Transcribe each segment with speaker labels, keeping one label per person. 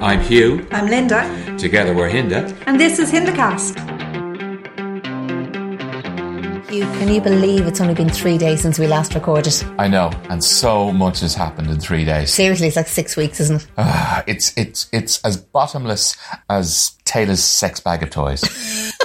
Speaker 1: I'm Hugh.
Speaker 2: I'm Linda,
Speaker 1: Together we're Hinda.
Speaker 2: and this is Hindacast.
Speaker 3: You, can you believe it's only been three days since we last recorded?
Speaker 1: I know, and so much has happened in three days.
Speaker 3: Seriously, it's like six weeks, isn't it?
Speaker 1: Ah, it's it's it's as bottomless as Tayla's sex bag of toys.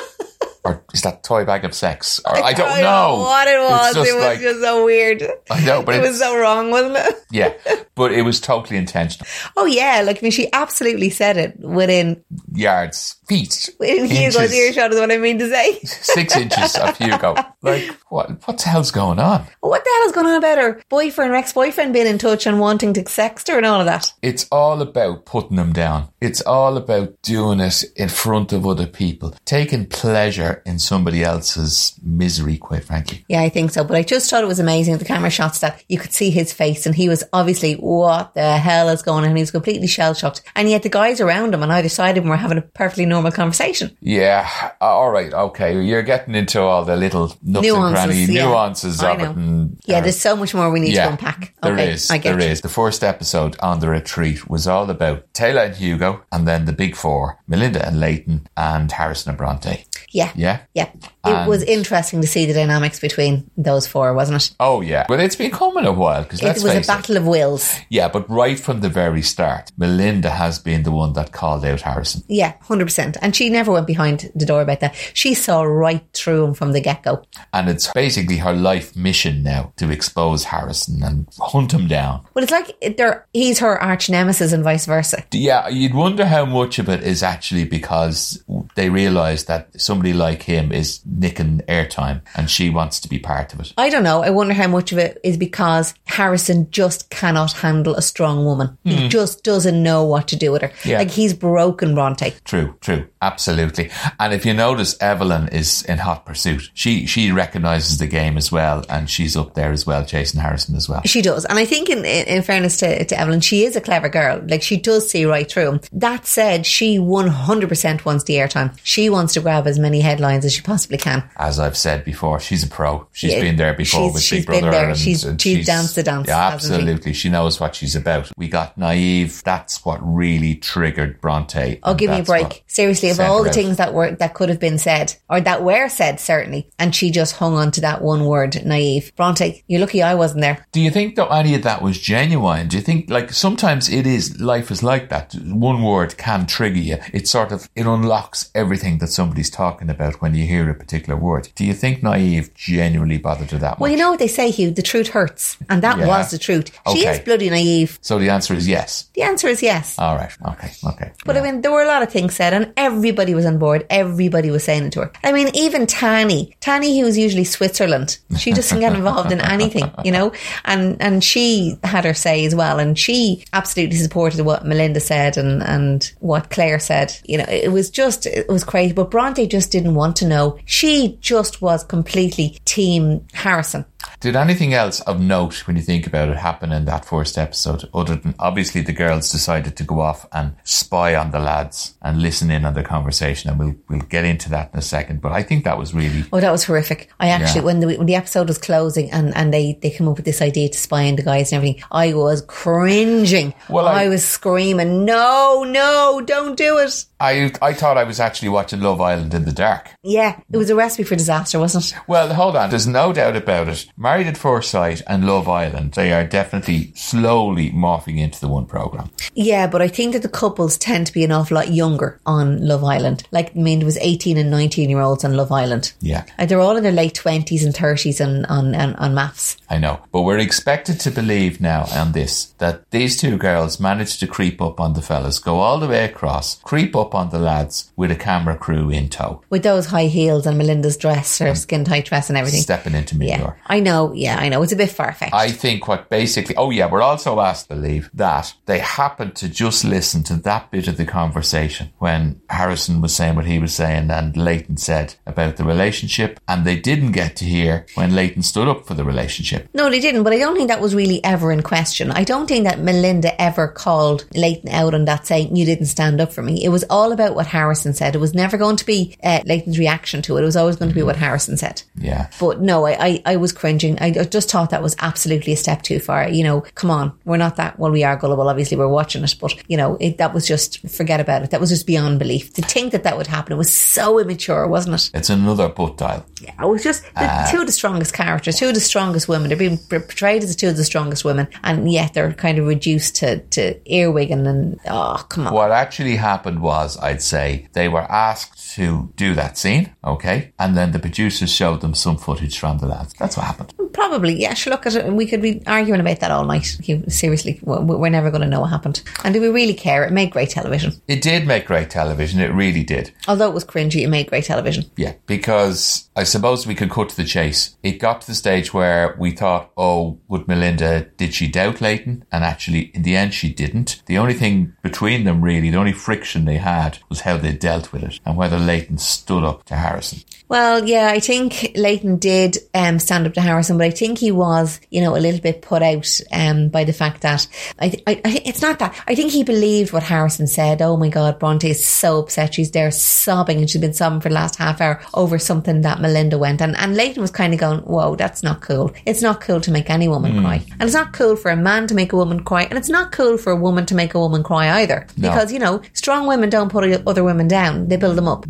Speaker 1: or is that toy bag of sex? Or I don't know
Speaker 3: what it was. It was
Speaker 1: like-
Speaker 3: just so weird.
Speaker 1: I know, but
Speaker 3: it was so wrong, wasn't it?
Speaker 1: yeah, but it was totally intentional.
Speaker 3: Oh yeah, like I mean, she absolutely said it within
Speaker 1: Yards, feet,
Speaker 3: Hugo's earshot is what I mean to say.
Speaker 1: six inches of Hugo. Like what? What the hell's going on?
Speaker 3: what the hell is going on about her boyfriend or ex-boyfriend being in touch and wanting to sext her and all of that?
Speaker 1: It's all about putting them down. It's all about doing it in front of other people, taking pleasure in somebody else's misery, quite frankly.
Speaker 3: Yeah, I think so. But I just thought it was amazing the camera shots that you could see his face and he was obviously, what the hell is going on? And he was completely shell shocked. And yet the guys around him on either side of him were having a perfectly normal conversation.
Speaker 1: Yeah, all right, okay. You're getting into all the little
Speaker 3: Nuances, yeah.
Speaker 1: nuances of it. And,
Speaker 3: Yeah,
Speaker 1: uh,
Speaker 3: there's so much more we need to unpack.
Speaker 1: There
Speaker 3: okay,
Speaker 1: is.
Speaker 3: I get
Speaker 1: There
Speaker 3: you.
Speaker 1: is. The first episode on the retreat was all about Tayla and Hugo, and then the big four: Melinda and Layton, and Harrison and Bronte.
Speaker 3: Yeah.
Speaker 1: Yeah.
Speaker 3: Yeah. It was interesting to see the dynamics between those four, wasn't it?
Speaker 1: Oh yeah, but it's been coming a while because
Speaker 3: It was a
Speaker 1: face it.
Speaker 3: battle of wills.
Speaker 1: Yeah, but right from the very start, Melinda has been the one that called out Harrison.
Speaker 3: Yeah, 100%. And she never went behind the door about that. She saw right through him from the get go.
Speaker 1: And it's basically her life mission now to expose Harrison and hunt him down.
Speaker 3: Well, it's like they're, he's her arch nemesis and vice versa.
Speaker 1: Yeah, you'd wonder how much of it is actually because they realise that somebody like him is nicking airtime and she wants to be part of it.
Speaker 3: I don't know. I wonder how much of it is because Harrison just cannot handle a strong woman. He just doesn't know what to do with her.
Speaker 1: Hmm. Yeah.
Speaker 3: Like he's broken Bronte.
Speaker 1: True, true, absolutely. And if you notice, Evelyn is in hot pursuit. She she recognises the game as well, and she's up there as well, chasing Harrison as well.
Speaker 3: She does. And I think in, in, in fairness to, to Evelyn, she is a clever girl. Like she does see right through him. That said, she 100% wants the airtime. She wants to grab as many headlines as she possibly can.
Speaker 1: As I've said before, she's a pro. She's
Speaker 3: Yeah,
Speaker 1: been there before
Speaker 3: she's-
Speaker 1: with
Speaker 3: she's
Speaker 1: Big Brother
Speaker 3: been.
Speaker 1: Ireland.
Speaker 3: She's-
Speaker 1: and
Speaker 3: she's danced the dance,
Speaker 1: Yeah,
Speaker 3: hasn't she?
Speaker 1: absolutely. She knows what she's about. We got naive. That's what really triggered Bronte.
Speaker 3: Oh, give me a break. Seriously, of all the
Speaker 1: out.
Speaker 3: things that were that could have been said or that were said, certainly, and she just hung on to that one word, naive. Bronte, you're lucky I wasn't there.
Speaker 1: Do you think though any of that was genuine? Do you think like sometimes it is life is like that. One word can trigger you. It sort of it unlocks everything that somebody's talking about when you hear a particular word. Do you think naive genuinely bothered her that much?
Speaker 3: Well, you know what they say, Hugh. The truth hurts, and that
Speaker 1: Yeah.
Speaker 3: was the truth. She
Speaker 1: Okay.
Speaker 3: is bloody naive.
Speaker 1: so the answer is yes.
Speaker 3: The answer is yes.
Speaker 1: All right. Okay. Okay.
Speaker 3: But
Speaker 1: Yeah.
Speaker 3: I mean, there were a lot of things said, and everybody was on board. Everybody was saying it to her. I mean, even Tahnee, Tahnee, who was usually Switzerland, she doesn't get involved in anything, you know. And and she had her say as well, and she absolutely supported what Melinda said and and what Claire said. You know, it was just it was crazy. But Bronte just didn't want to know. She just was completely Team Harrison.
Speaker 1: Did anything else of note when you think about it happen in that first episode, other than obviously the girls decided to go off and spy on the lads and listen in on their conversation, and we'll we'll get into that in a second. But I think that was really
Speaker 3: Oh, that was horrific. I actually,
Speaker 1: Yeah.
Speaker 3: when the when the episode was closing and, and they, they come up with this idea to spy on the guys and everything, I was cringing.
Speaker 1: Well, I-
Speaker 3: I, was screaming, no, no, don't do it.
Speaker 1: I I thought I was actually watching Love Island in the dark.
Speaker 3: Yeah, it was a recipe for disaster, wasn't it?
Speaker 1: Well, hold on. There's no doubt about it. Married at First Sight and Love Island, they are definitely slowly morphing into the one program.
Speaker 3: Yeah, but I think that the couples tend to be an awful lot younger on Love Island. Like, I mean, there was 18 and 19 year olds on Love Island.
Speaker 1: Yeah.
Speaker 3: Like, they're all in their late 20s and 30s on, on, on, on MAFS.
Speaker 1: I know. But we're expected to believe now on this that these two girls managed to creep up on the fellas, go all the way across, creep up on the lads with a camera crew in tow,
Speaker 3: With those high heels and Melinda's dress, her skin tight dress and everything.
Speaker 1: stepping into me.
Speaker 3: Yeah, I know. Yeah, I know. It's a bit far fetched.
Speaker 1: I think what basically, oh yeah, we're also asked to believe that they happened to just listen to that bit of the conversation when Harrison was saying what he was saying and Layton said about the relationship, and they didn't get to hear when Layton stood up for the relationship.
Speaker 3: No, they didn't, but I don't think that was really ever in question. I don't think that Melinda ever called Layton out on that saying, you didn't stand up for me. It was all about what Harrison said. It was never going to be uh, Layton's reaction to it. It was always going to be what Harrison said.
Speaker 1: Yeah.
Speaker 3: But no, I, I, I was cringing. I, I just thought that was absolutely a step too far. You know, come on, we're not that. Well, we are gullible. Obviously, we're watching it, but you know, it, that was just forget about it. That was just beyond belief. To think that that would happen, it was so immature, wasn't it?
Speaker 1: It's another butt dial.
Speaker 3: Yeah, it was just the, ah. two of the strongest characters, two of the strongest women. They're being portrayed as two of the strongest women, and yet they're kind of reduced to to earwigging and oh, come on.
Speaker 1: What actually happened was, I'd say, they were asked to do that scene, okay, and then the producers showed them some footage from the lads. That's what happened.
Speaker 3: Probably, yeah. Look at it. We could be arguing about that all night. You- Seriously, we- we're never going to know what happened. And do we really care? It made great television.
Speaker 1: It did make great television. It really did.
Speaker 3: Although it was cringy, it made great television.
Speaker 1: Yeah, because I suppose we could cut to the chase. It got to the stage where we thought, oh, would Melinda, did she doubt Layton? And actually, in the end, she didn't. The only thing between them, really, the only friction they had was how they dealt with it and whether Layton stood up to Harrison.
Speaker 3: Well, yeah, I think Layton did um, stand up to Harrison, but I think he was, you know, a little bit put out um, by the fact that I, th- I, I, it's not that. I think he believed what Harrison said. Oh my God, Bronte is so upset. She's there sobbing, and she's been sobbing for the last half hour over something that Melinda went. And and Layton was kind of going, "Whoa, that's not cool. It's not cool to make any woman cry, and it's not cool for a man to make a woman cry, and it's not cool for a woman to make a woman cry either.
Speaker 1: No.
Speaker 3: Because you know, strong women don't put other women down; they build them up.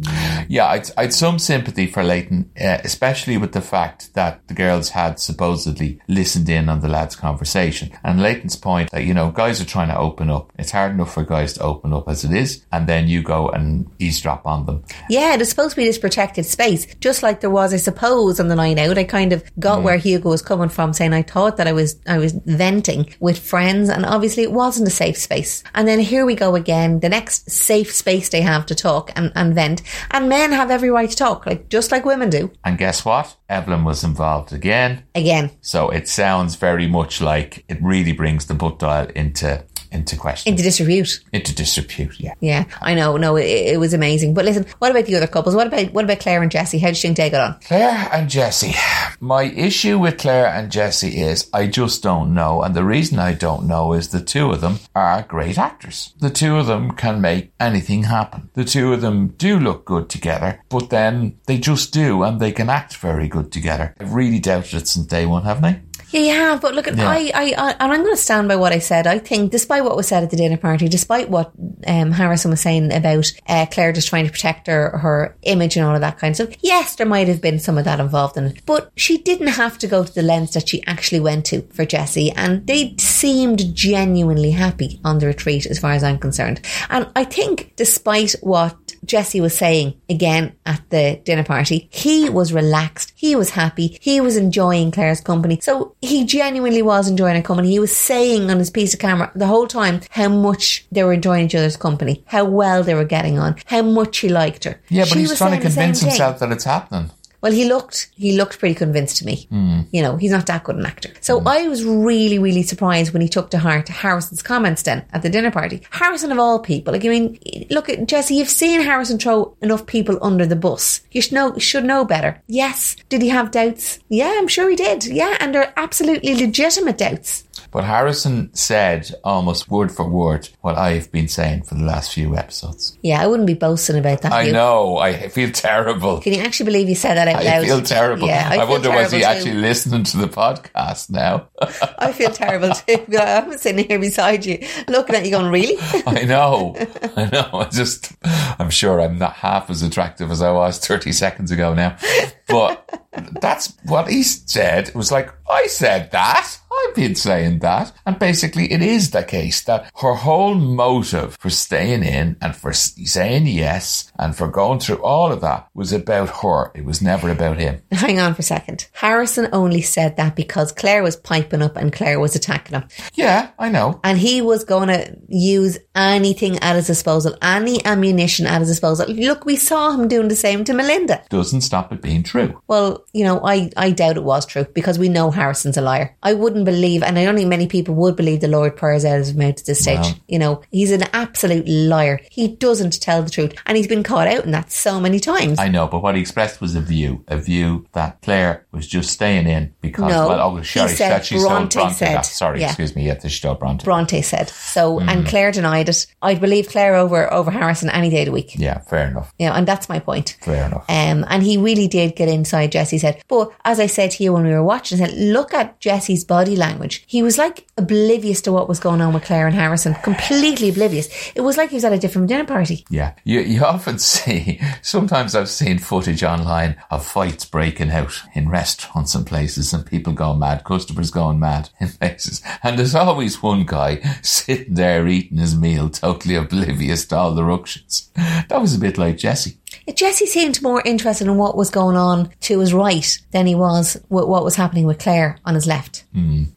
Speaker 1: Yeah, I'd, I'd some sympathy for Layton, uh, especially with the fact that the girls had supposedly listened in on the lads' conversation. And Layton's point that, you know, guys are trying to open up. It's hard enough for guys to open up as it is. And then you go and eavesdrop on them.
Speaker 3: Yeah, there's supposed to be this protected space, just like there was, I suppose, on the night out. I kind of got where Hugo was coming from, saying I thought that I was I was venting with friends, and obviously it wasn't a safe space. And then here we go again, the next safe space they have to talk and, and vent, and men have every right to talk, like just like women do.
Speaker 1: And guess what? Evelyn was involved again.
Speaker 3: Again,
Speaker 1: So it sounds very much like it really brings the butt dial into, into question.
Speaker 3: into disrepute.
Speaker 1: into disrepute, yeah.
Speaker 3: Yeah, I know. No, it, it was amazing. But listen, what about the other couples? What about what about Claire and Jesse? How did you think they got on?
Speaker 1: Claire and Jesse. My issue with Claire and Jesse is I just don't know. And the reason I don't know is the two of them are great actors. The two of them can make anything happen. The two of them do look good together, but then they just do and they can act very good together. I've really doubted it since day one, haven't I?
Speaker 3: Yeah, you have, but look, at
Speaker 1: Yeah.
Speaker 3: I, I, I, and I'm going to stand by what I said. I think, despite what was said at the dinner party, despite what um, Harrison was saying about uh, Claire just trying to protect her her image and all of that kind of stuff, yes, there might have been some of that involved in it, but she didn't have to go to the lengths that she actually went to for Jesse, and they seemed genuinely happy on the retreat, as far as I'm concerned. And I think, despite what Jesse was saying again at the dinner party, he was relaxed, he was happy, he was enjoying Claire's company. So he genuinely was enjoying her company. He was saying on his piece of camera the whole time how much they were enjoying each other's company, how well they were getting on, how much he liked her.
Speaker 1: Yeah, but
Speaker 3: She
Speaker 1: he's
Speaker 3: was
Speaker 1: trying to convince himself that it's happening.
Speaker 3: Well, he looked he looked pretty convinced to me. Hmm. You know, he's not that good an actor. So hmm. I was really, really surprised when he took to heart Harrison's comments then at the dinner party. Harrison of all people, like I mean, look at Jesse. You've seen Harrison throw enough people under the bus. You should know should know better. Yes, did he have doubts? Yeah, I'm sure he did. Yeah, and they're absolutely legitimate doubts.
Speaker 1: But Harrison said almost word for word what I've been saying for the last few episodes.
Speaker 3: Yeah, I wouldn't be boasting about that.
Speaker 1: I
Speaker 3: Hugh.
Speaker 1: know. I feel terrible.
Speaker 3: Can you actually believe you said that out
Speaker 1: I
Speaker 3: loud?
Speaker 1: feel terrible.
Speaker 3: Yeah, I,
Speaker 1: I, wonder was he
Speaker 3: too.
Speaker 1: actually listening to the podcast now?
Speaker 3: I feel terrible too. I'm sitting here beside you, looking at you, going, "Really?"
Speaker 1: I know. I know. I just, I'm sure I'm not half as attractive as I was 30 seconds ago now. But that's what he said. It was like, I said that. I've saying that. And basically, it is the case that her whole motive for staying in and for saying yes and for going through all of that was about her. It was never about him.
Speaker 3: Hang on for a second. Harrison only said that because Claire was piping up and Claire was attacking him.
Speaker 1: Yeah, I know.
Speaker 3: And he was going to use anything at his disposal, any ammunition at his disposal. Look, we saw him doing the same to Melinda.
Speaker 1: Doesn't stop it being true.
Speaker 3: Well, you know, I, I doubt it was true because we know Harrison's a liar. I wouldn't believe believe, and I don't think many people would believe the Lord prayers out of his mouth at this stage.
Speaker 1: Well.
Speaker 3: You know, he's an absolute liar. He doesn't tell the truth, and he's been caught out in that so many times.
Speaker 1: I know, but what he expressed was a view, a view that Claire was just staying in because,
Speaker 3: No,
Speaker 1: well, oh,
Speaker 3: he
Speaker 1: sorry,
Speaker 3: said
Speaker 1: that she
Speaker 3: Bronte
Speaker 1: Bronte
Speaker 3: said-
Speaker 1: that. Sorry,
Speaker 3: yeah.
Speaker 1: excuse me, yeah, she told Bronte.
Speaker 3: Bronte said so,
Speaker 1: Mm.
Speaker 3: and Claire denied it. I'd believe Claire over over Harrison any day of the week.
Speaker 1: yeah, fair enough.
Speaker 3: Know, and that's my point.
Speaker 1: Fair enough.
Speaker 3: Um, and he really did get inside Jesse's head. But as I said to you when we were watching, I said, look at Jesse's body language. He was like oblivious to what was going on with Claire and Harrison, completely oblivious. It was like he was at a different dinner party.
Speaker 1: Yeah, you, you often see, sometimes I've seen footage online of fights breaking out in restaurants and places and people going mad, customers going mad in places. And there's always one guy sitting there eating his meal, totally oblivious to all the ructions. That was a bit like Jesse.
Speaker 3: Jesse seemed more interested in what was going on to his right than he was with what was happening with Claire on his left.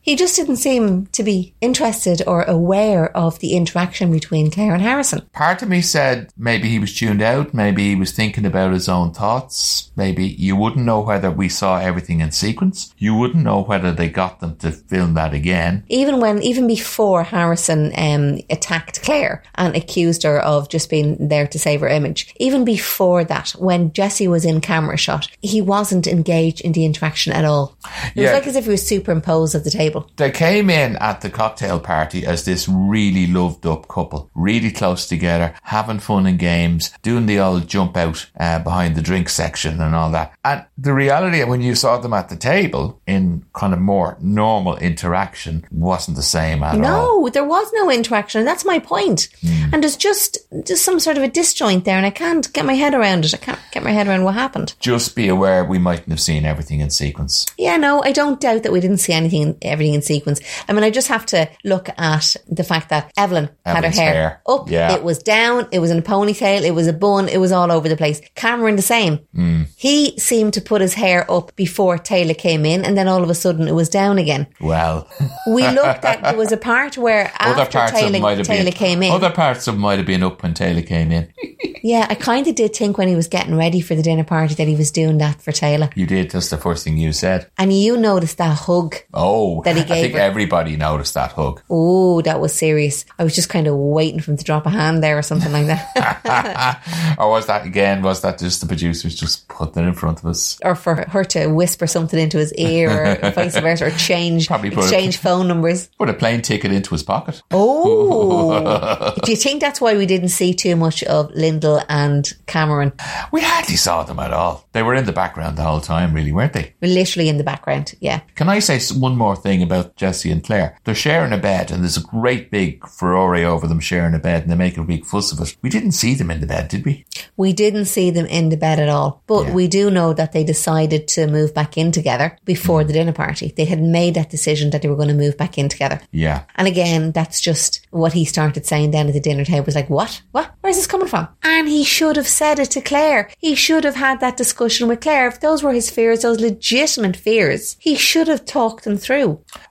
Speaker 3: He just didn't seem to be interested or aware of the interaction between Claire and Harrison.
Speaker 1: Part of me said maybe he was tuned out, maybe he was thinking about his own thoughts, maybe you wouldn't know whether we saw everything in sequence. You wouldn't know whether they got them to film that again.
Speaker 3: even when even before Harrison um, attacked Claire and accused her of just being there to save her image, even before that, when Jesse was in camera shot, he wasn't engaged in the interaction at all. It was like as if he was superimposed at the table.
Speaker 1: They came in at the cocktail party as this really loved up couple, really close together, having fun and games, doing the old jump out uh, behind the drink section and all that. And the reality when you saw them at the table in kind of more normal interaction wasn't the same at all.
Speaker 3: No, there was no interaction. and That's my point. And there's just just some sort of a disjoint there, and I can't get my head around it. I can't get my head around what happened.
Speaker 1: Just be aware we mightn't have seen everything in sequence.
Speaker 3: Yeah, no, I don't doubt that we didn't see anything, everything in sequence. I mean, I just have to look at the fact that Evelyn had her hair,
Speaker 1: hair.
Speaker 3: up,
Speaker 1: Yeah.
Speaker 3: it was down, it was in a ponytail, it was a bun, it was all over the place. Cameron the same.
Speaker 1: Hmm.
Speaker 3: He seemed to put his hair up before Tayla came in, and then all of a sudden it was down again.
Speaker 1: Well,
Speaker 3: We looked at there was a part where
Speaker 1: other
Speaker 3: after Tayla,
Speaker 1: it might have
Speaker 3: Tayla
Speaker 1: been
Speaker 3: came in.
Speaker 1: Other parts of it might have been up when Tayla came in.
Speaker 3: yeah, I kind of did think when he was getting ready for the dinner party that he was doing that for Tayla.
Speaker 1: You did. That's the first thing you said.
Speaker 3: And you noticed that hug.
Speaker 1: Oh,
Speaker 3: That he
Speaker 1: I think
Speaker 3: her.
Speaker 1: everybody noticed that hug.
Speaker 3: Oh, that was serious. I was just kind of waiting for him to drop a hand there or something like that.
Speaker 1: or was that again? Was that just the producers just putting it in front of us?
Speaker 3: or for her to whisper something into his ear or vice versa or change
Speaker 1: Probably
Speaker 3: exchange phone numbers.
Speaker 1: Put a plane ticket into his pocket.
Speaker 3: Oh. Do you think that's why we didn't see too much of Lyndall and Cameron?
Speaker 1: We hardly saw them at all. They were in the background the whole time, really, weren't they?
Speaker 3: Literally in the background. Yeah.
Speaker 1: Can I say s- one more thing about Jesse and Claire? They're sharing a bed, and there's a great big furore over them sharing a bed, and they make a big fuss of it. We didn't see them in the bed, did we?
Speaker 3: We didn't see them in the bed at all, but
Speaker 1: Yeah.
Speaker 3: we do know that they decided to move back in together before
Speaker 1: Mm.
Speaker 3: the dinner party. They had made that decision that they were going to move back in together.
Speaker 1: Yeah.
Speaker 3: And again, that's just what he started saying down at the dinner table. Was like, what? What? Where's this coming from? And he should have said it to Claire. He should have had that discussion with Claire. If those were his fears, those legitimate fears, he should have talked them through.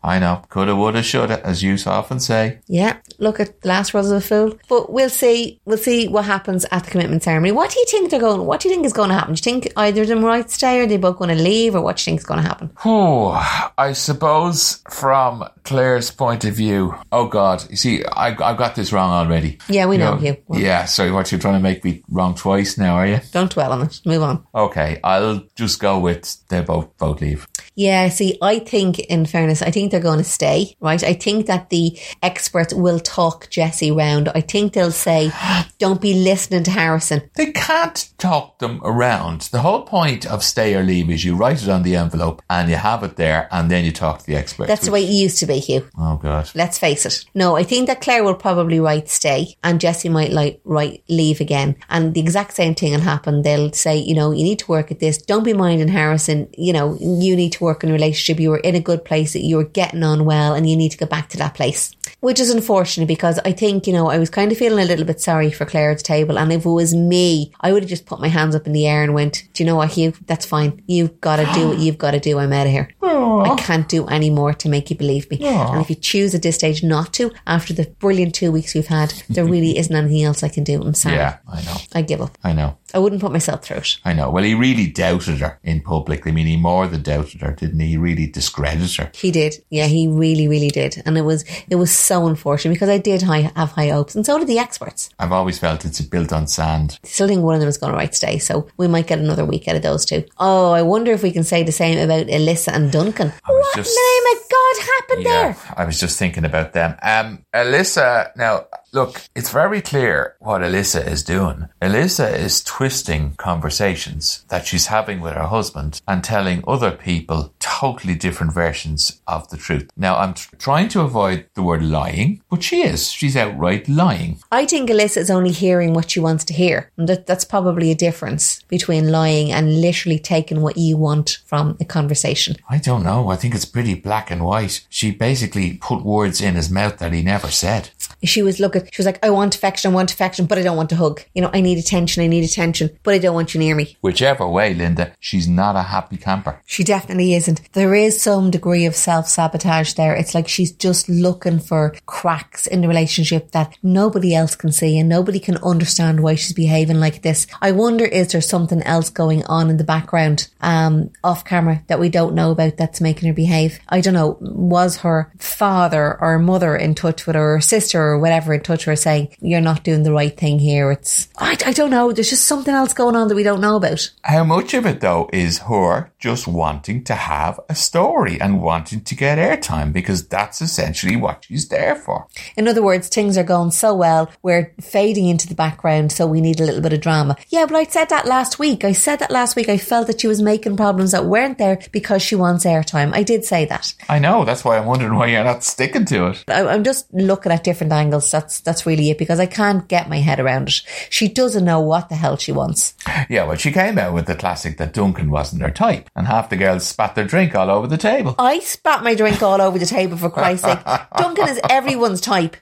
Speaker 1: I know. Coulda, woulda, shoulda, as you often say.
Speaker 3: Yeah, look at the last Rose of a Fool. But we'll see. We'll see what happens at the commitment ceremony. What do you think they're going? What do you think is going to happen? Do you think either of them might stay, or they both going to leave, or what do you think is going to happen?
Speaker 1: Oh, I suppose from Claire's point of view, oh God, you see, I, I've got this wrong already.
Speaker 3: Yeah, we
Speaker 1: You
Speaker 3: know, you. Well,
Speaker 1: Yeah, so what you're trying to make me wrong twice now, are you?
Speaker 3: Don't dwell on it. Move on.
Speaker 1: Okay, I'll just go with they both both leave.
Speaker 3: Yeah, see, I think, in fairness, I think they're going to stay, right? I think that the experts will talk Jesse round. I think they'll say, don't be listening to Harrison.
Speaker 1: They can't talk them around. The whole point of stay or leave is you write it on the envelope and you have it there and then you talk to the experts.
Speaker 3: That's the way it used to be, Hugh.
Speaker 1: Oh God.
Speaker 3: Let's face it. No, I think that Claire will probably write stay and Jesse might like write leave again. And the exact same thing will happen. They'll say, you know, you need to work at this. Don't be minding Harrison. You know, you need to work in a relationship. You were in a good place. That you were getting on well and you need to go back to that place. Which is unfortunate because I think, you know, I was kind of feeling a little bit sorry for Claire at the table. And if it was me, I would have just put my hands up in the air and went, do you know what, Hugh? That's fine. You've got to do what you've got to do. I'm out of here. I can't do any more to make you believe me. And if you choose at this stage not to, after the brilliant two weeks we've had, there really isn't anything else I can do. I'm sorry.
Speaker 1: Yeah, I know.
Speaker 3: I give up.
Speaker 1: I know.
Speaker 3: I wouldn't put myself through it.
Speaker 1: I know. Well, he really doubted her in public. I mean, he more than doubted her, didn't he? He really discredited her.
Speaker 3: He did. Yeah, he really, really did. And it was it was so unfortunate because I did high, have high hopes, and so did the experts.
Speaker 1: I've always felt it's built on sand.
Speaker 3: Still think one of them is going to write today, so we might get another week out of those two. Oh, I wonder if we can say the same about Alyssa and Duncan. What
Speaker 1: just-
Speaker 3: name of God happened there?
Speaker 1: I was just thinking about them. Um, Alyssa, now, look, it's very clear what Alyssa is doing. Alyssa is twisting conversations that she's having with her husband and telling other people totally different versions of the truth. Now, I'm tr- trying to avoid the word lying, but she is. She's outright lying.
Speaker 3: I think Alyssa is only hearing what she wants to hear. And that, that's probably a difference between lying and literally taking what you want from a conversation.
Speaker 1: I don't know. I think it's pretty black and white. She basically put words in his mouth that he never said.
Speaker 3: She was looking, she was like, I want affection, I want affection, but I don't want to hug. You know, I need attention, I need attention, but I don't want you near me.
Speaker 1: Whichever way, Linda, she's not a happy camper.
Speaker 3: She definitely isn't. There is some degree of self sabotage there. It's like she's just looking for cracks in the relationship that nobody else can see and nobody can understand why she's behaving like this. I wonder is there something else going on in the background, um, off camera that we don't know about that's making her behave? I don't know. Was her father or mother in touch with her or sister or whatever in touch her saying, you're not doing the right thing here? It's, I, I don't know. There's just something else going on that we don't know about.
Speaker 1: How much of it, though, is her just wanting to have a story and wanting to get airtime because that's essentially what she's there for?
Speaker 3: In other words, things are going so well, we're fading into the background, so we need a little bit of drama. Yeah, but I said that last week. I said that last week. I felt that she was making problems that weren't there because she wants airtime. I did say that.
Speaker 1: I know, that's why I'm wondering why you're not sticking to it.
Speaker 3: I, I'm just looking at different angles. That's that's really it because I can't get my head around it. She doesn't know what the hell she wants.
Speaker 1: Yeah, well, she came out with the classic that Duncan wasn't her type, and half the girls spat their drink all over the table.
Speaker 3: I spat my drink all over the table for Christ's sake. Duncan is everyone's type.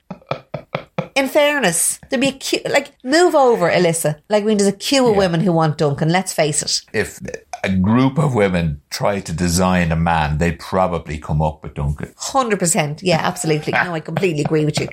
Speaker 3: In fairness, there'd be a queue, like, move over, Alyssa. Like, I mean, there's a queue of women who want Duncan, let's face it.
Speaker 1: If a group of women tried to design a man, they'd probably come up with Duncan.
Speaker 3: 100%. Yeah, absolutely. No, I completely agree with you.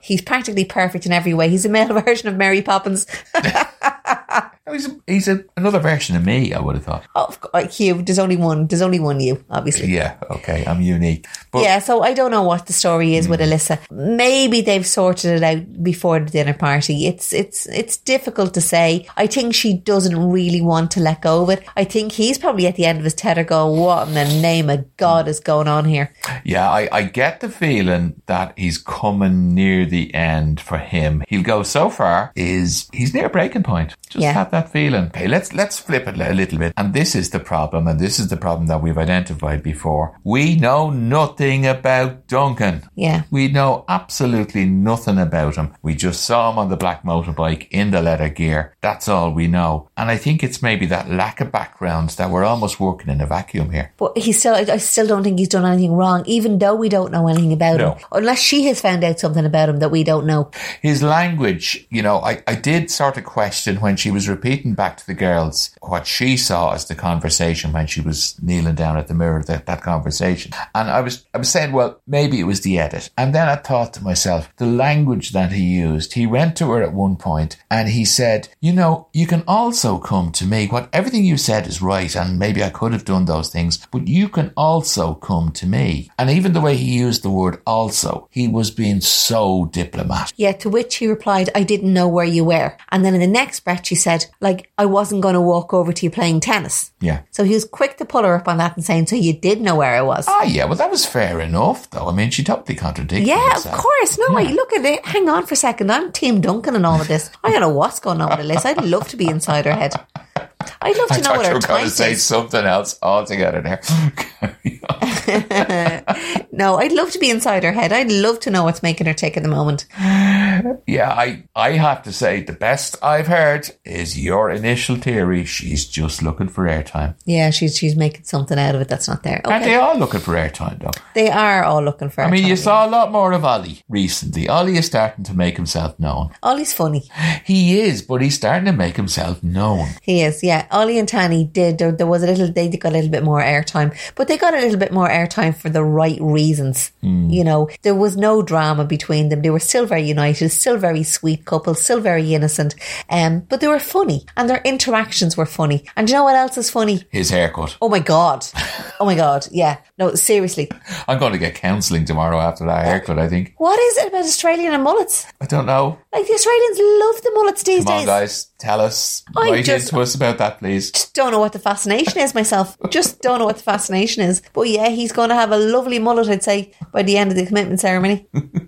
Speaker 3: He's practically perfect in every way. He's a male version of Mary Poppins.
Speaker 1: He's, a, he's a, another version of me, I would have thought.
Speaker 3: Oh, course, Hugh, there's only one. There's only one you, obviously.
Speaker 1: Yeah, okay, I'm unique. But
Speaker 3: Yeah, so I don't know what the story is with hmm. Alyssa. Maybe they've sorted it out before the dinner party. It's it's it's difficult to say. I think she doesn't really want to let go of it. I think he's probably at the end of his tether going, What in the name of God is going on here?
Speaker 1: Yeah, I, I get the feeling that he's coming near the end for him. He'll go so far is he's near breaking point. Just
Speaker 3: Yeah.
Speaker 1: have that feeling. Okay, let's let's flip it a little bit. And this is the problem, and this is the problem that we've identified before. We know nothing about Duncan.
Speaker 3: Yeah.
Speaker 1: We know absolutely nothing about him. We just saw him on the black motorbike in the leather gear. That's all we know. And I think it's maybe that lack of background that we're almost working in a vacuum here.
Speaker 3: But he still, I, I still don't think he's done anything wrong, even though we don't know anything about
Speaker 1: No.
Speaker 3: him. Unless she has found out something about him that we don't know.
Speaker 1: his language, you know, I, I did sort of question when she was repeating back to the girls what she saw as the conversation when she was kneeling down at the mirror, that, that conversation. And I was, I was saying, well, maybe it was the edit. And then I thought to myself, the language that he used, he went to her at one point and he said, you know, you can also come to me. What everything you said is right. And maybe I could have done those things, but you can also come to me. And even the way he used the word also, he was being so diplomatic.
Speaker 3: Yeah, to which he replied, I didn't know where you were. And then in the next breath, she said, like, I wasn't going to walk over to you playing tennis.
Speaker 1: Yeah.
Speaker 3: So he was quick to pull her up on that and saying, so you did know where I was.
Speaker 1: Ah, yeah, well, that was fair enough, though. I mean, she totally contradicted
Speaker 3: Yeah, of course. No, wait, look at it. Hang on for a second. I'm Team Duncan and all of this. I don't know what's going on with Liz. I'd love to be inside her head. I'd love to
Speaker 1: I
Speaker 3: know what
Speaker 1: you
Speaker 3: her
Speaker 1: were going to say
Speaker 3: is.
Speaker 1: something else altogether there.
Speaker 3: No, I'd love to be inside her head. I'd love to know what's making her tick at the moment.
Speaker 1: Yeah, I, I have to say, the best I've heard is your initial theory. She's just looking for airtime.
Speaker 3: Yeah, she's she's making something out of it that's not there.
Speaker 1: Aren't
Speaker 3: Okay.
Speaker 1: they all looking for airtime, though?
Speaker 3: They are all looking for airtime.
Speaker 1: I mean, you saw a lot more of Ollie recently. Ollie is starting to make himself known.
Speaker 3: Ollie's funny.
Speaker 1: He is, but he's starting to make himself known.
Speaker 3: He is, yeah. Ollie and Tahnee did. There, there was a little. They got a little bit more airtime, but they got a little bit more airtime for the right reasons. Hmm. You know, there was no drama between them. They were still very united, still very sweet couple, still very innocent. Um, but they were funny, and their interactions were funny. And you know what else is funny?
Speaker 1: His haircut.
Speaker 3: Oh my god! Oh my god! Yeah, no, seriously.
Speaker 1: I'm going to get counselling tomorrow after that haircut, I think.
Speaker 3: What is it about Australian and mullets?
Speaker 1: I don't know.
Speaker 3: Like the Australians love the mullets these
Speaker 1: Come on,
Speaker 3: days.
Speaker 1: guys. Tell us.
Speaker 3: I
Speaker 1: Write
Speaker 3: just-
Speaker 1: into us about that, please.
Speaker 3: Just don't know what the fascination is myself. Just don't know what the fascination is. But yeah, he's going to have a lovely mullet, I'd say, by the end of the commitment ceremony.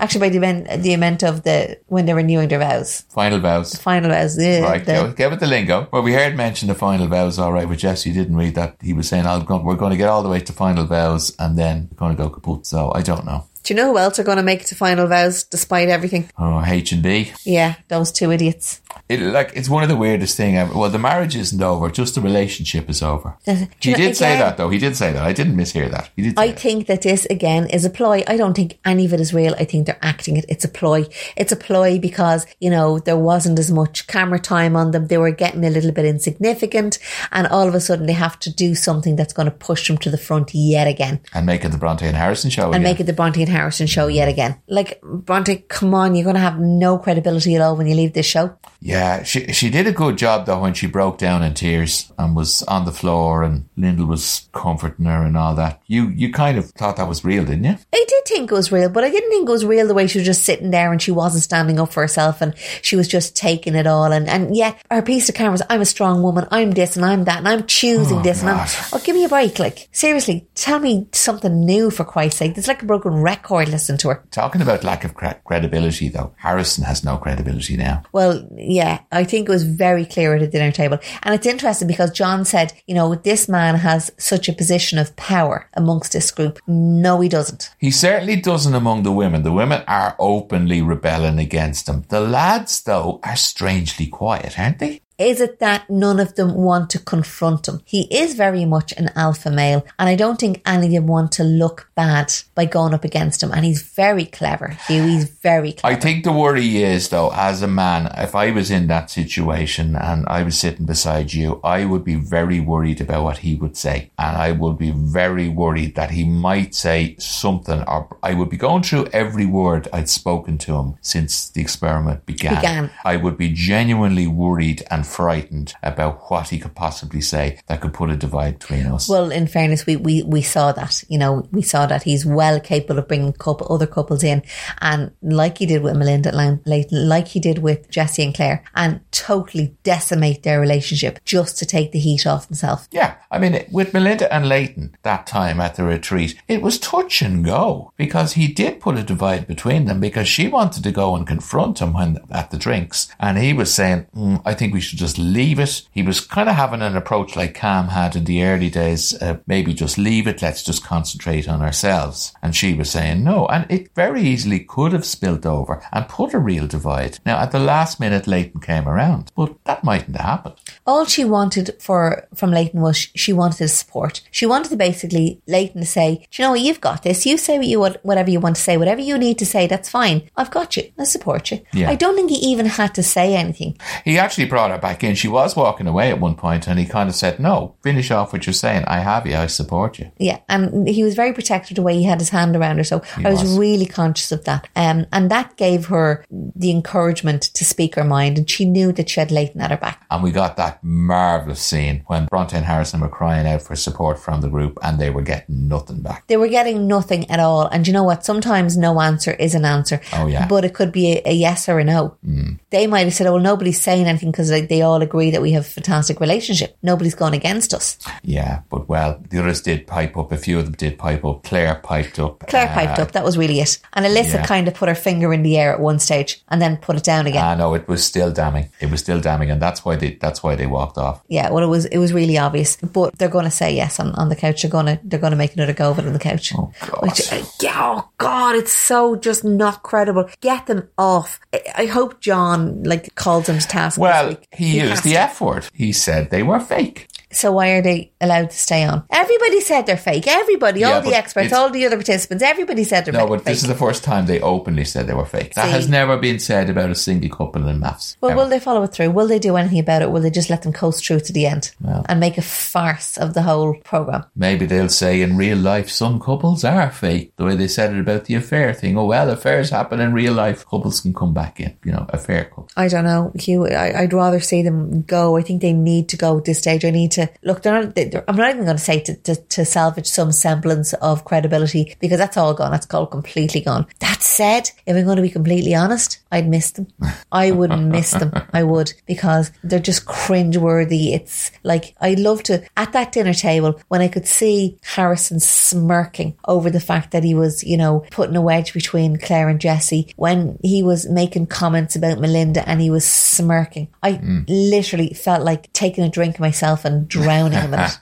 Speaker 3: Actually, by the event, the event of the when they're renewing their vows,
Speaker 1: Final vows.
Speaker 3: final vows. Yeah,
Speaker 1: Right,
Speaker 3: the-
Speaker 1: go, get with the lingo. Well, we heard mention the final vows, all right, but Jesse didn't read that. He was saying, I'll go, we're going to get all the way to final vows and then we're going to go kaput. So I don't know.
Speaker 3: Do you know who else are going to make it to final vows despite everything?
Speaker 1: Oh, H and B.
Speaker 3: Yeah, those two idiots.
Speaker 1: It, like it's one of the weirdest thing ever. Well, the marriage isn't over; just the relationship is over.
Speaker 3: Uh,
Speaker 1: he
Speaker 3: you know,
Speaker 1: did say that, though. He did say that. I didn't mishear that. He did. Say
Speaker 3: I
Speaker 1: it.
Speaker 3: think that this again is a ploy. I don't think any of it is real. I think they're acting it. It's a ploy. It's a ploy because, you know, there wasn't as much camera time on them. They were getting a little bit insignificant and all of a sudden they have to do something that's going to push them to the front yet again
Speaker 1: and make it the Bronte and Harrison show
Speaker 3: and
Speaker 1: again.
Speaker 3: make it the Bronte and Harrison show yet again. Like, Bronte, come on, you're going to have no credibility at all when you leave this show.
Speaker 1: Yeah, she she did a good job though when she broke down in tears and was on the floor and Lyndall was comforting her and all that. You you kind of thought that was real, didn't you?
Speaker 3: I did think it was real, but I didn't think it was real the way she was just sitting there and she wasn't standing up for herself and she was just taking it all. And, and yeah, her piece of camera was, I'm a strong woman, I'm this and I'm that, and I'm choosing
Speaker 1: Oh,
Speaker 3: this and I'm, oh, give me a break. Like, seriously, tell me something new for Christ's sake. It's like a broken record listening to her.
Speaker 1: Talking about lack of cre- credibility though, Harrison has no credibility now.
Speaker 3: Well, yeah, I think it was very clear at the dinner table. And it's interesting because John said, you know, this man has such a position of power amongst this group. No, he doesn't.
Speaker 1: He certainly doesn't among the women. The women are openly rebelling against him. The lads though are strangely quiet, aren't they?
Speaker 3: Is it that none of them want to confront him? He is very much an alpha male, and I don't think any of them want to look bad by going up against him. And he's very clever, Hugh. He's very clever.
Speaker 1: I think the worry is though, as a man, if I was in that situation and I was sitting beside you, I would be very worried about what he would say. And I would be very worried that he might say something or I would be going through every word I'd spoken to him since the experiment began.
Speaker 3: Began.
Speaker 1: I would be genuinely worried and frightened about what he could possibly say that could put a divide between us.
Speaker 3: Well, in fairness, we, we, we saw that. You know, we saw that he's well capable of bringing couple, other couples in, and like he did with Melinda Layton, like he did with Jesse and Claire, and totally decimate their relationship just to take the heat off himself.
Speaker 1: Yeah, I mean, with Melinda and Layton that time at the retreat, it was touch and go because he did put a divide between them because she wanted to go and confront him when at the drinks, and he was saying, mm, "I think we should just leave it." He was kind of having an approach like Cam had in the early days, uh, maybe just leave it. Let's just concentrate on ourselves. And she was saying no, and it very easily could have spilt over and put a real divide. Now, at the last minute, Layton came around, but that mightn't have happened.
Speaker 3: All she wanted for from Layton was she wanted his support. She wanted to basically Layton to say, "Do you know what, you've got this. You say what you want, whatever you want to say, whatever you need to say. That's fine. I've got you. I support you."
Speaker 1: Yeah.
Speaker 3: I don't think he even had to say anything.
Speaker 1: He actually brought her back in. She was walking away at one point and he kind of said, No, finish off what you're saying. I have you. I support you.
Speaker 3: Yeah, and he was very protective the way he had his hand around her. So I was,
Speaker 1: was.
Speaker 3: really conscious of that. Um, and that gave her the encouragement to speak her mind, and she knew that she had Layton at her back.
Speaker 1: And we got that marvellous scene when Bronte and Harrison were crying out for support from the group and they were getting nothing back.
Speaker 3: They were getting nothing at all. And you know what? Sometimes no answer is an answer.
Speaker 1: Oh, yeah.
Speaker 3: But it could be a, a yes or a no. Mm. They might have said, oh, well, nobody's saying anything because they, they all agree that we have a fantastic relationship. Nobody's gone against us.
Speaker 1: Yeah, but well, the others did pipe up. A few of them did pipe up. Claire piped up.
Speaker 3: Claire
Speaker 1: Uh,
Speaker 3: piped up. That was really it. And Alyssa
Speaker 1: yeah.
Speaker 3: kind of put her finger in the air at one stage and then put it down again.
Speaker 1: Ah, know it was still damning. It was still damning, and that's why they that's why they walked off.
Speaker 3: Yeah, well, it was it was really obvious, but they're going to say yes on, on the couch. They're going to they're going to make another go of it on the couch.
Speaker 1: Oh God!
Speaker 3: Which, uh, yeah, oh God, it's so just not credible. Get them off. I, I hope John like calls them to task.
Speaker 1: well,
Speaker 3: week.
Speaker 1: He,
Speaker 3: has
Speaker 1: used the. F word. He said they were fake.
Speaker 3: So why are they allowed to stay on? Everybody said they're fake. Everybody,
Speaker 1: Yeah,
Speaker 3: all the experts, all the other participants, everybody said they're
Speaker 1: No,
Speaker 3: fake.
Speaker 1: but this is the first time they openly said they were fake. That
Speaker 3: See.
Speaker 1: has never been said about a single couple in MAFS.
Speaker 3: Well,
Speaker 1: ever.
Speaker 3: will they follow it through? Will they do anything about it? Will they just let them coast through to the end
Speaker 1: Well.
Speaker 3: and make a farce of the whole program?
Speaker 1: Maybe they'll say in real life some couples are fake. The way they said it about the affair thing. Oh well, affairs happen in real life. Couples can come back in. You know, affair couple.
Speaker 3: I don't know, Hugh. I, I'd rather see them go. I think they need to go at this stage. I need to look. They're not, they're, I'm not even going to say to, to, to salvage some semblance of credibility because that's all gone. That's all completely gone. That said, if I'm going to be completely honest, I'd miss them. I would miss them. I would because they're just cringeworthy. It's like I'd love to at that dinner table when I could see Harrison smirking over the fact that he was, you know, putting a wedge between Claire and Jesse when he was making comments about Melinda and he was smirking. I mm. literally felt like taking a drink myself and drowning him in it.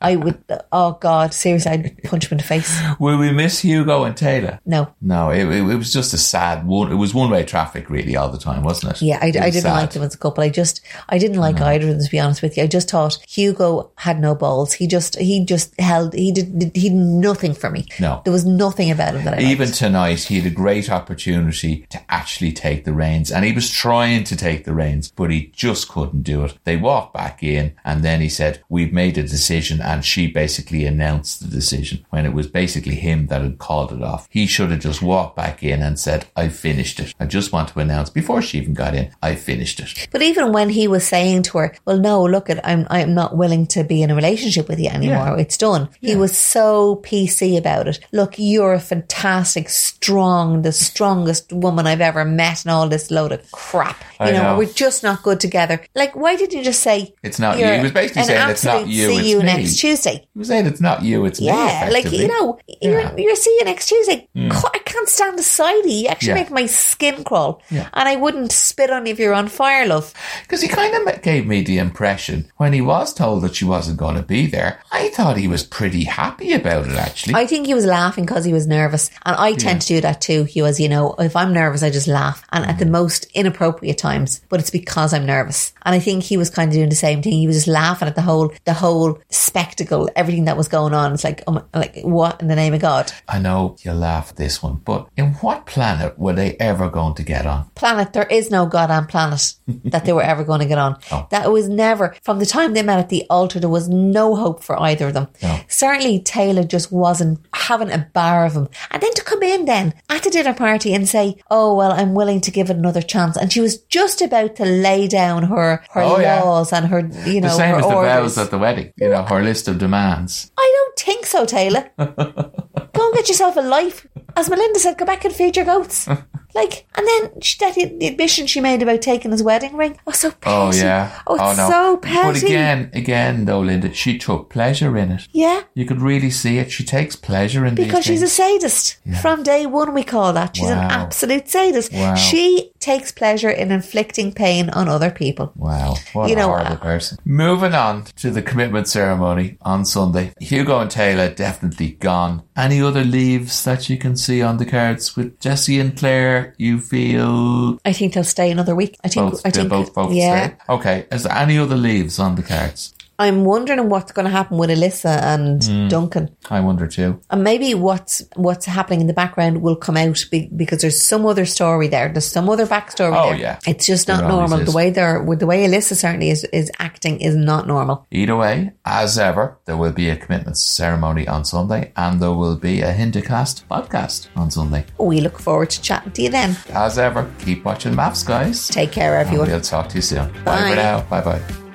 Speaker 3: I would, oh God, seriously, I'd punch him in the face.
Speaker 1: Will we miss Hugo and Tayla?
Speaker 3: No.
Speaker 1: No, it, it, it was just a sad one. It was one way traffic really all the time, wasn't it?
Speaker 3: Yeah, I,
Speaker 1: It
Speaker 3: I didn't
Speaker 1: sad.
Speaker 3: like them as a couple. I just, I didn't like either of them to be honest with you. I just thought Hugo had no balls. He just, he just held, he did, he did nothing for me.
Speaker 1: No.
Speaker 3: There was nothing about him that I
Speaker 1: Even
Speaker 3: liked.
Speaker 1: tonight, he had a great opportunity to actually take the reins, and he was trying to take the reins, but he just couldn't do it. They walked back in, and then he said, "We've made a decision," and she basically announced the decision when it was basically him that had called it off. He should have just walked back in and said, "I finished it. I just want to announce before she even got in, I finished it."
Speaker 3: But even when he was saying to her, "Well, no, look at, I'm, I'm not willing to be in a relationship with you anymore. It's done." He was so PC about it. Look, you're a fantastic, strong, the strongest woman I've ever met, and all this load of crap. You know,
Speaker 1: know.
Speaker 3: we're just not good together. Like, why didn't you just say
Speaker 1: It's not you. He was basically saying it's not you,
Speaker 3: See you
Speaker 1: me.
Speaker 3: next Tuesday.
Speaker 1: He was saying, "It's not you, it's me."
Speaker 3: Yeah, like you know, you're
Speaker 1: Yeah. Hmm.
Speaker 3: you're seeing next Tuesday. God, I can't stand the sight of you. You actually
Speaker 1: Yeah.
Speaker 3: make my skin crawl,
Speaker 1: Yeah.
Speaker 3: and I wouldn't spit on you if you're on fire, love.
Speaker 1: Because he kind of gave me the impression when he was told that she wasn't going to be there, I thought he was pretty happy about it, actually.
Speaker 3: I think he was laughing because he was nervous, and I tend to do that too. He was, you know, if I'm nervous, I just laugh, and at the
Speaker 1: Mm-hmm.
Speaker 3: most inappropriate times, but it's because I'm nervous. And I think he was kind of doing the same thing. He was just laughing at the whole, the whole spectacle, everything that was going on. It's like, oh like what in the name of God?
Speaker 1: I know you laugh at this one, but in what planet were they ever going to get on?
Speaker 3: planet, there is no goddamn planet that they were ever going to get on.
Speaker 1: Oh.
Speaker 3: That was never, from the time they met at the altar, there was no hope for either of them.
Speaker 1: No.
Speaker 3: Certainly Tayla just wasn't having a bar of him. And then to come in then at the dinner party and say, oh, well, I'm willing to give it another chance. And she was just about to lay down her, her
Speaker 1: Oh, yeah.
Speaker 3: laws and her, you know,
Speaker 1: the
Speaker 3: her
Speaker 1: the
Speaker 3: orders.
Speaker 1: Vows at the wedding, you know, her list of demands.
Speaker 3: I don't think so, Tayla. go and get yourself a life. As Melinda said, go back and feed your goats. Like, and then she, that the admission she made about taking his wedding ring. Oh, so oh, petty.
Speaker 1: Oh, yeah.
Speaker 3: Oh, it's oh,
Speaker 1: no.
Speaker 3: so petty.
Speaker 1: But again, again, though, Linda, she took pleasure in it.
Speaker 3: Yeah,
Speaker 1: You could really see it. She takes pleasure in
Speaker 3: because she's a
Speaker 1: things.
Speaker 3: sadist. From day one, we call that. She's an absolute sadist.
Speaker 1: Wow.
Speaker 3: She takes pleasure in inflicting pain on other people.
Speaker 1: Wow, what
Speaker 3: You
Speaker 1: a
Speaker 3: know,
Speaker 1: horrible
Speaker 3: uh,
Speaker 1: person. Moving on to the commitment ceremony on Sunday. Hugo and Tayla definitely gone. Any other leaves that you can see on the cards with Jesse and Claire? You feel
Speaker 3: I think they'll stay another week. I think.
Speaker 1: both,
Speaker 3: I
Speaker 1: they'll
Speaker 3: think.
Speaker 1: both, both
Speaker 3: yeah.
Speaker 1: stay? Okay, is there any other leaves on the cards?
Speaker 3: I'm wondering what's going to happen with Alyssa and
Speaker 1: Hmm.
Speaker 3: Duncan.
Speaker 1: I wonder too.
Speaker 3: And maybe what's what's happening in the background will come out be, because there's some other story there. There's some other backstory
Speaker 1: Oh,
Speaker 3: there.
Speaker 1: yeah.
Speaker 3: It's just not
Speaker 1: always
Speaker 3: normal. The way they're with the way Alyssa certainly is is acting is not normal.
Speaker 1: Either way, as ever, there will be a commitment ceremony on Sunday and there will be a Hindacast podcast on Sunday.
Speaker 3: We look forward to chatting to you then.
Speaker 1: As ever, keep watching MAFS, guys.
Speaker 3: Take care,
Speaker 1: And
Speaker 3: everyone.
Speaker 1: we'll talk to you soon. Bye
Speaker 3: Bye.
Speaker 1: for now. Bye bye.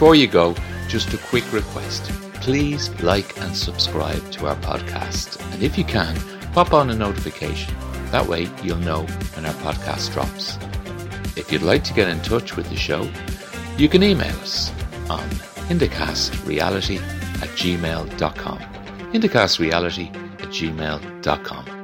Speaker 2: Before you go, just a quick request. Please like and subscribe to our podcast. And if you can, pop on a notification. That way you'll know when our podcast drops. If you'd like to get in touch with the show, you can email us on indicastreality at gmail.com. Indicastreality at gmail.com.